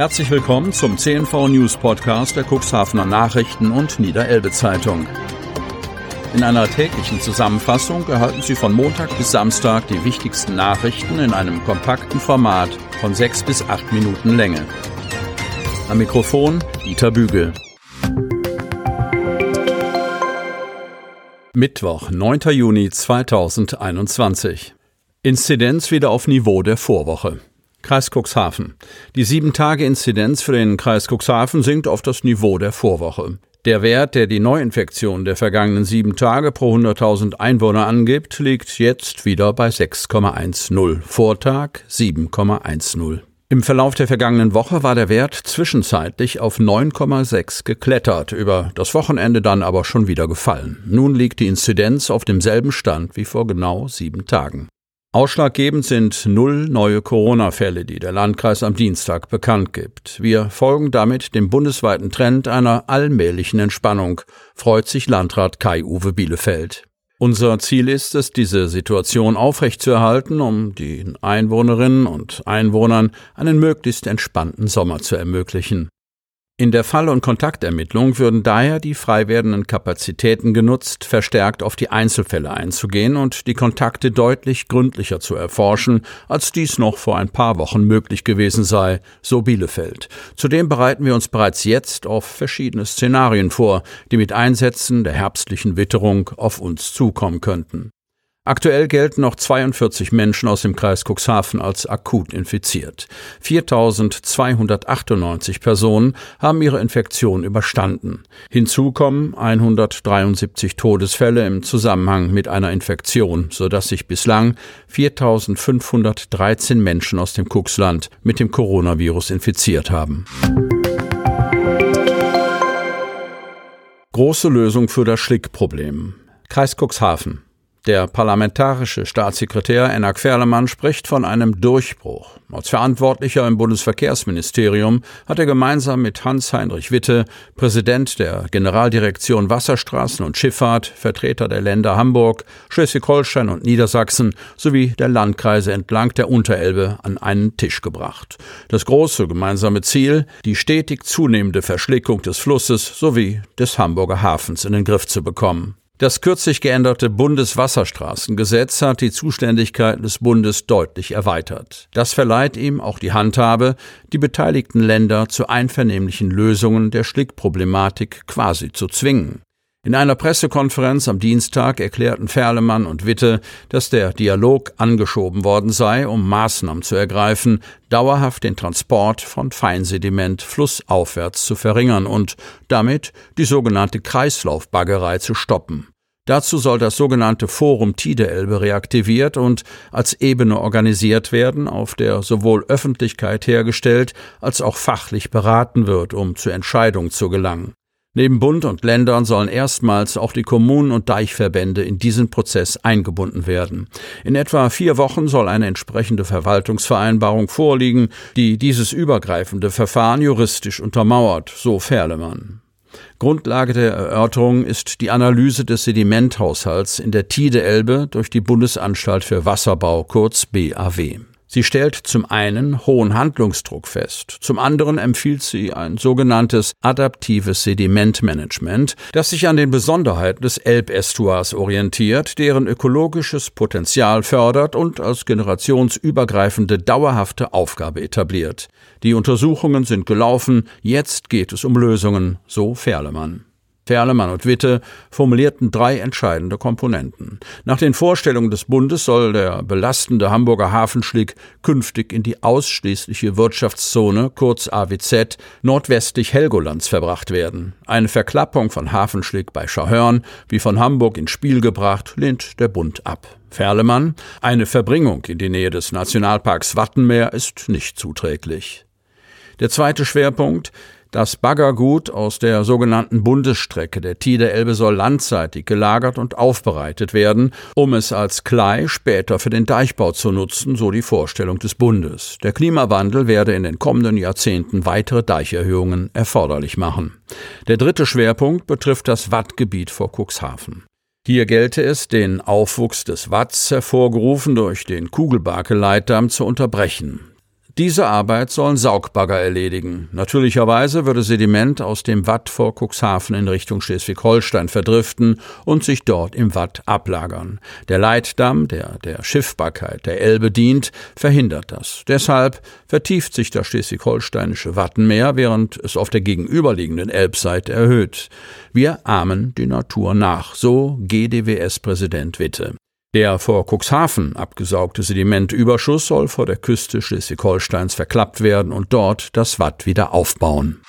Herzlich willkommen zum CNV News Podcast der Cuxhavener Nachrichten und Niederelbe Zeitung. In einer täglichen Zusammenfassung erhalten Sie von Montag bis Samstag die wichtigsten Nachrichten in einem kompakten Format von sechs bis acht Minuten Länge. Am Mikrofon Dieter Bügel. Mittwoch, 9. Juni 2021. Inzidenz wieder auf Niveau der Vorwoche. Kreis Cuxhaven. Die 7-Tage-Inzidenz für den Kreis Cuxhaven sinkt auf das Niveau der Vorwoche. Der Wert, der die Neuinfektion der vergangenen sieben Tage pro 100.000 Einwohner angibt, liegt jetzt wieder bei 6,10. Vortag 7,10. Im Verlauf der vergangenen Woche war der Wert zwischenzeitlich auf 9,6 geklettert, über das Wochenende dann aber schon wieder gefallen. Nun liegt die Inzidenz auf demselben Stand wie vor genau sieben Tagen. Ausschlaggebend sind null neue Corona-Fälle, die der Landkreis am Dienstag bekannt gibt. Wir folgen damit dem bundesweiten Trend einer allmählichen Entspannung, freut sich Landrat Kai-Uwe Bielefeld. Unser Ziel ist es, diese Situation aufrechtzuerhalten, um den Einwohnerinnen und Einwohnern einen möglichst entspannten Sommer zu ermöglichen. In der Fall- und Kontaktermittlung würden daher die frei werdenden Kapazitäten genutzt, verstärkt auf die Einzelfälle einzugehen und die Kontakte deutlich gründlicher zu erforschen, als dies noch vor ein paar Wochen möglich gewesen sei, so Bielefeld. Zudem bereiten wir uns bereits jetzt auf verschiedene Szenarien vor, die mit Einsätzen der herbstlichen Witterung auf uns zukommen könnten. Aktuell gelten noch 42 Menschen aus dem Kreis Cuxhaven als akut infiziert. 4298 Personen haben ihre Infektion überstanden. Hinzu kommen 173 Todesfälle im Zusammenhang mit einer Infektion, sodass sich bislang 4513 Menschen aus dem Cuxland mit dem Coronavirus infiziert haben. Große Lösung für das Schlickproblem. Kreis Cuxhaven. Der parlamentarische Staatssekretär Enak Ferlemann spricht von einem Durchbruch. Als Verantwortlicher im Bundesverkehrsministerium hat er gemeinsam mit Hans-Heinrich Witte, Präsident der Generaldirektion Wasserstraßen und Schifffahrt, Vertreter der Länder Hamburg, Schleswig-Holstein und Niedersachsen sowie der Landkreise entlang der Unterelbe an einen Tisch gebracht. Das große gemeinsame Ziel, die stetig zunehmende Verschlickung des Flusses sowie des Hamburger Hafens in den Griff zu bekommen. Das kürzlich geänderte Bundeswasserstraßengesetz hat die Zuständigkeiten des Bundes deutlich erweitert. Das verleiht ihm auch die Handhabe, die beteiligten Länder zu einvernehmlichen Lösungen der Schlickproblematik quasi zu zwingen. In einer Pressekonferenz am Dienstag erklärten Ferlemann und Witte, dass der Dialog angeschoben worden sei, um Maßnahmen zu ergreifen, dauerhaft den Transport von Feinsediment flussaufwärts zu verringern und damit die sogenannte Kreislaufbaggerei zu stoppen. Dazu soll das sogenannte Forum Tideelbe reaktiviert und als Ebene organisiert werden, auf der sowohl Öffentlichkeit hergestellt als auch fachlich beraten wird, um zu Entscheidungen zu gelangen. Neben Bund und Ländern sollen erstmals auch die Kommunen und Deichverbände in diesen Prozess eingebunden werden. In etwa vier Wochen soll eine entsprechende Verwaltungsvereinbarung vorliegen, die dieses übergreifende Verfahren juristisch untermauert, so Ferlemann. Grundlage der Erörterung ist die Analyse des Sedimenthaushalts in der Tide-Elbe durch die Bundesanstalt für Wasserbau, kurz BAW. Sie stellt zum einen hohen Handlungsdruck fest, zum anderen empfiehlt sie ein sogenanntes adaptives Sedimentmanagement, das sich an den Besonderheiten des Elbestuars orientiert, deren ökologisches Potenzial fördert und als generationsübergreifende dauerhafte Aufgabe etabliert. Die Untersuchungen sind gelaufen, jetzt geht es um Lösungen, so Ferlemann. Ferlemann und Witte formulierten drei entscheidende Komponenten. Nach den Vorstellungen des Bundes soll der belastende Hamburger Hafenschlick künftig in die ausschließliche Wirtschaftszone, kurz AWZ, nordwestlich Helgolands verbracht werden. Eine Verklappung von Hafenschlick bei Schahörn, wie von Hamburg ins Spiel gebracht, lehnt der Bund ab. Ferlemann, eine Verbringung in die Nähe des Nationalparks Wattenmeer ist nicht zuträglich. Der zweite Schwerpunkt das Baggergut aus der sogenannten Bundesstrecke der Tide Elbe soll landseitig gelagert und aufbereitet werden, um es als Klei später für den Deichbau zu nutzen, so die Vorstellung des Bundes. Der Klimawandel werde in den kommenden Jahrzehnten weitere Deicherhöhungen erforderlich machen. Der dritte Schwerpunkt betrifft das Wattgebiet vor Cuxhaven. Hier gelte es, den Aufwuchs des Watts, hervorgerufen durch den Kugelbarke-Leitdamm, zu unterbrechen. Diese Arbeit sollen Saugbagger erledigen. Natürlicherweise würde Sediment aus dem Watt vor Cuxhaven in Richtung Schleswig-Holstein verdriften und sich dort im Watt ablagern. Der Leitdamm, der der Schiffbarkeit der Elbe dient, verhindert das. Deshalb vertieft sich das schleswig-holsteinische Wattenmeer, während es auf der gegenüberliegenden Elbseite erhöht. Wir ahmen die Natur nach, so GDWS-Präsident Witte. Der vor Cuxhaven abgesaugte Sedimentüberschuss soll vor der Küste Schleswig-Holsteins verklappt werden und dort das Watt wieder aufbauen.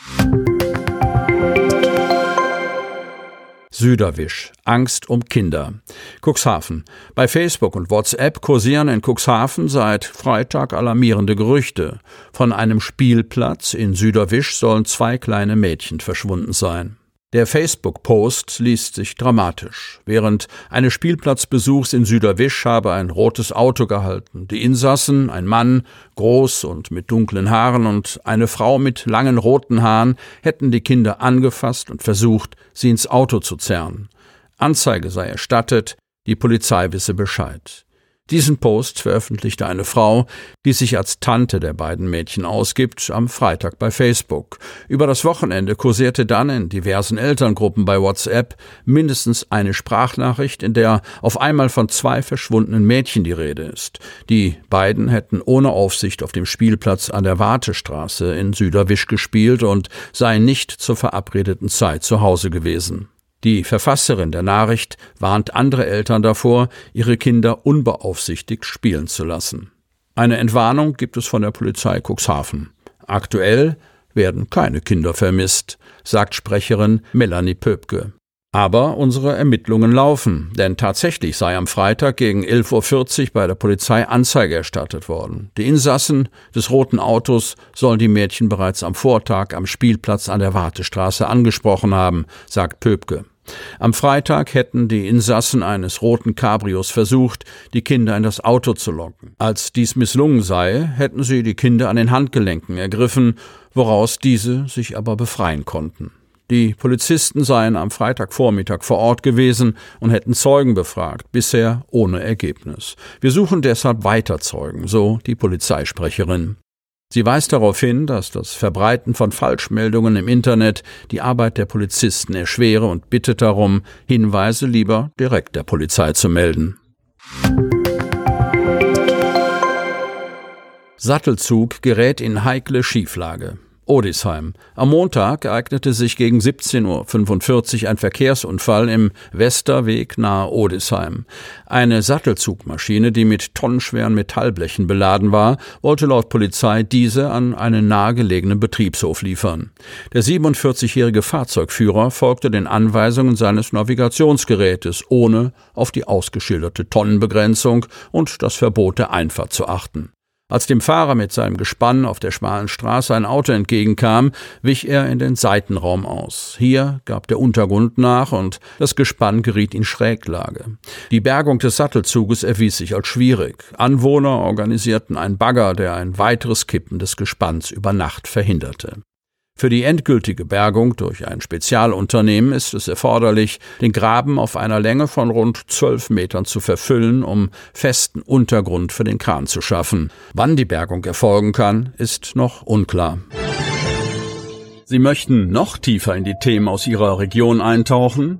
Süderwisch. Angst um Kinder. Cuxhaven. Bei Facebook und WhatsApp kursieren in Cuxhaven seit Freitag alarmierende Gerüchte. Von einem Spielplatz in Süderwisch sollen zwei kleine Mädchen verschwunden sein. Der Facebook-Post liest sich dramatisch. Während eines Spielplatzbesuchs in Süderwisch habe ein rotes Auto gehalten. Die Insassen, ein Mann, groß und mit dunklen Haaren und eine Frau mit langen roten Haaren, hätten die Kinder angefasst und versucht, sie ins Auto zu zerren. Anzeige sei erstattet, die Polizei wisse Bescheid. Diesen Post veröffentlichte eine Frau, die sich als Tante der beiden Mädchen ausgibt, am Freitag bei Facebook. Über das Wochenende kursierte dann in diversen Elterngruppen bei WhatsApp mindestens eine Sprachnachricht, in der auf einmal von zwei verschwundenen Mädchen die Rede ist. Die beiden hätten ohne Aufsicht auf dem Spielplatz an der Wartestraße in Süderwisch gespielt und seien nicht zur verabredeten Zeit zu Hause gewesen. Die Verfasserin der Nachricht warnt andere Eltern davor, ihre Kinder unbeaufsichtigt spielen zu lassen. Eine Entwarnung gibt es von der Polizei Cuxhaven. Aktuell werden keine Kinder vermisst, sagt Sprecherin Melanie Pöpke. Aber unsere Ermittlungen laufen, denn tatsächlich sei am Freitag gegen 11.40 Uhr bei der Polizei Anzeige erstattet worden. Die Insassen des roten Autos sollen die Mädchen bereits am Vortag am Spielplatz an der Wartestraße angesprochen haben, sagt Pöpke. Am Freitag hätten die Insassen eines roten Cabrios versucht, die Kinder in das Auto zu locken. Als dies misslungen sei, hätten sie die Kinder an den Handgelenken ergriffen, woraus diese sich aber befreien konnten. Die Polizisten seien am Freitagvormittag vor Ort gewesen und hätten Zeugen befragt, bisher ohne Ergebnis. Wir suchen deshalb weiter Zeugen, so die Polizeisprecherin. Sie weist darauf hin, dass das Verbreiten von Falschmeldungen im Internet die Arbeit der Polizisten erschwere und bittet darum, Hinweise lieber direkt der Polizei zu melden. Sattelzug gerät in heikle Schieflage. Odisheim. Am Montag ereignete sich gegen 17.45 Uhr ein Verkehrsunfall im Westerweg nahe Odisheim. Eine Sattelzugmaschine, die mit tonnenschweren Metallblechen beladen war, wollte laut Polizei diese an einen nahegelegenen Betriebshof liefern. Der 47-jährige Fahrzeugführer folgte den Anweisungen seines Navigationsgerätes, ohne auf die ausgeschilderte Tonnenbegrenzung und das Verbot der Einfahrt zu achten. Als dem Fahrer mit seinem Gespann auf der schmalen Straße ein Auto entgegenkam, wich er in den Seitenraum aus. Hier gab der Untergrund nach und das Gespann geriet in Schräglage. Die Bergung des Sattelzuges erwies sich als schwierig. Anwohner organisierten einen Bagger, der ein weiteres Kippen des Gespanns über Nacht verhinderte. Für die endgültige Bergung durch ein Spezialunternehmen ist es erforderlich, den Graben auf einer Länge von rund zwölf Metern zu verfüllen, um festen Untergrund für den Kran zu schaffen. Wann die Bergung erfolgen kann, ist noch unklar. Sie möchten noch tiefer in die Themen aus Ihrer Region eintauchen?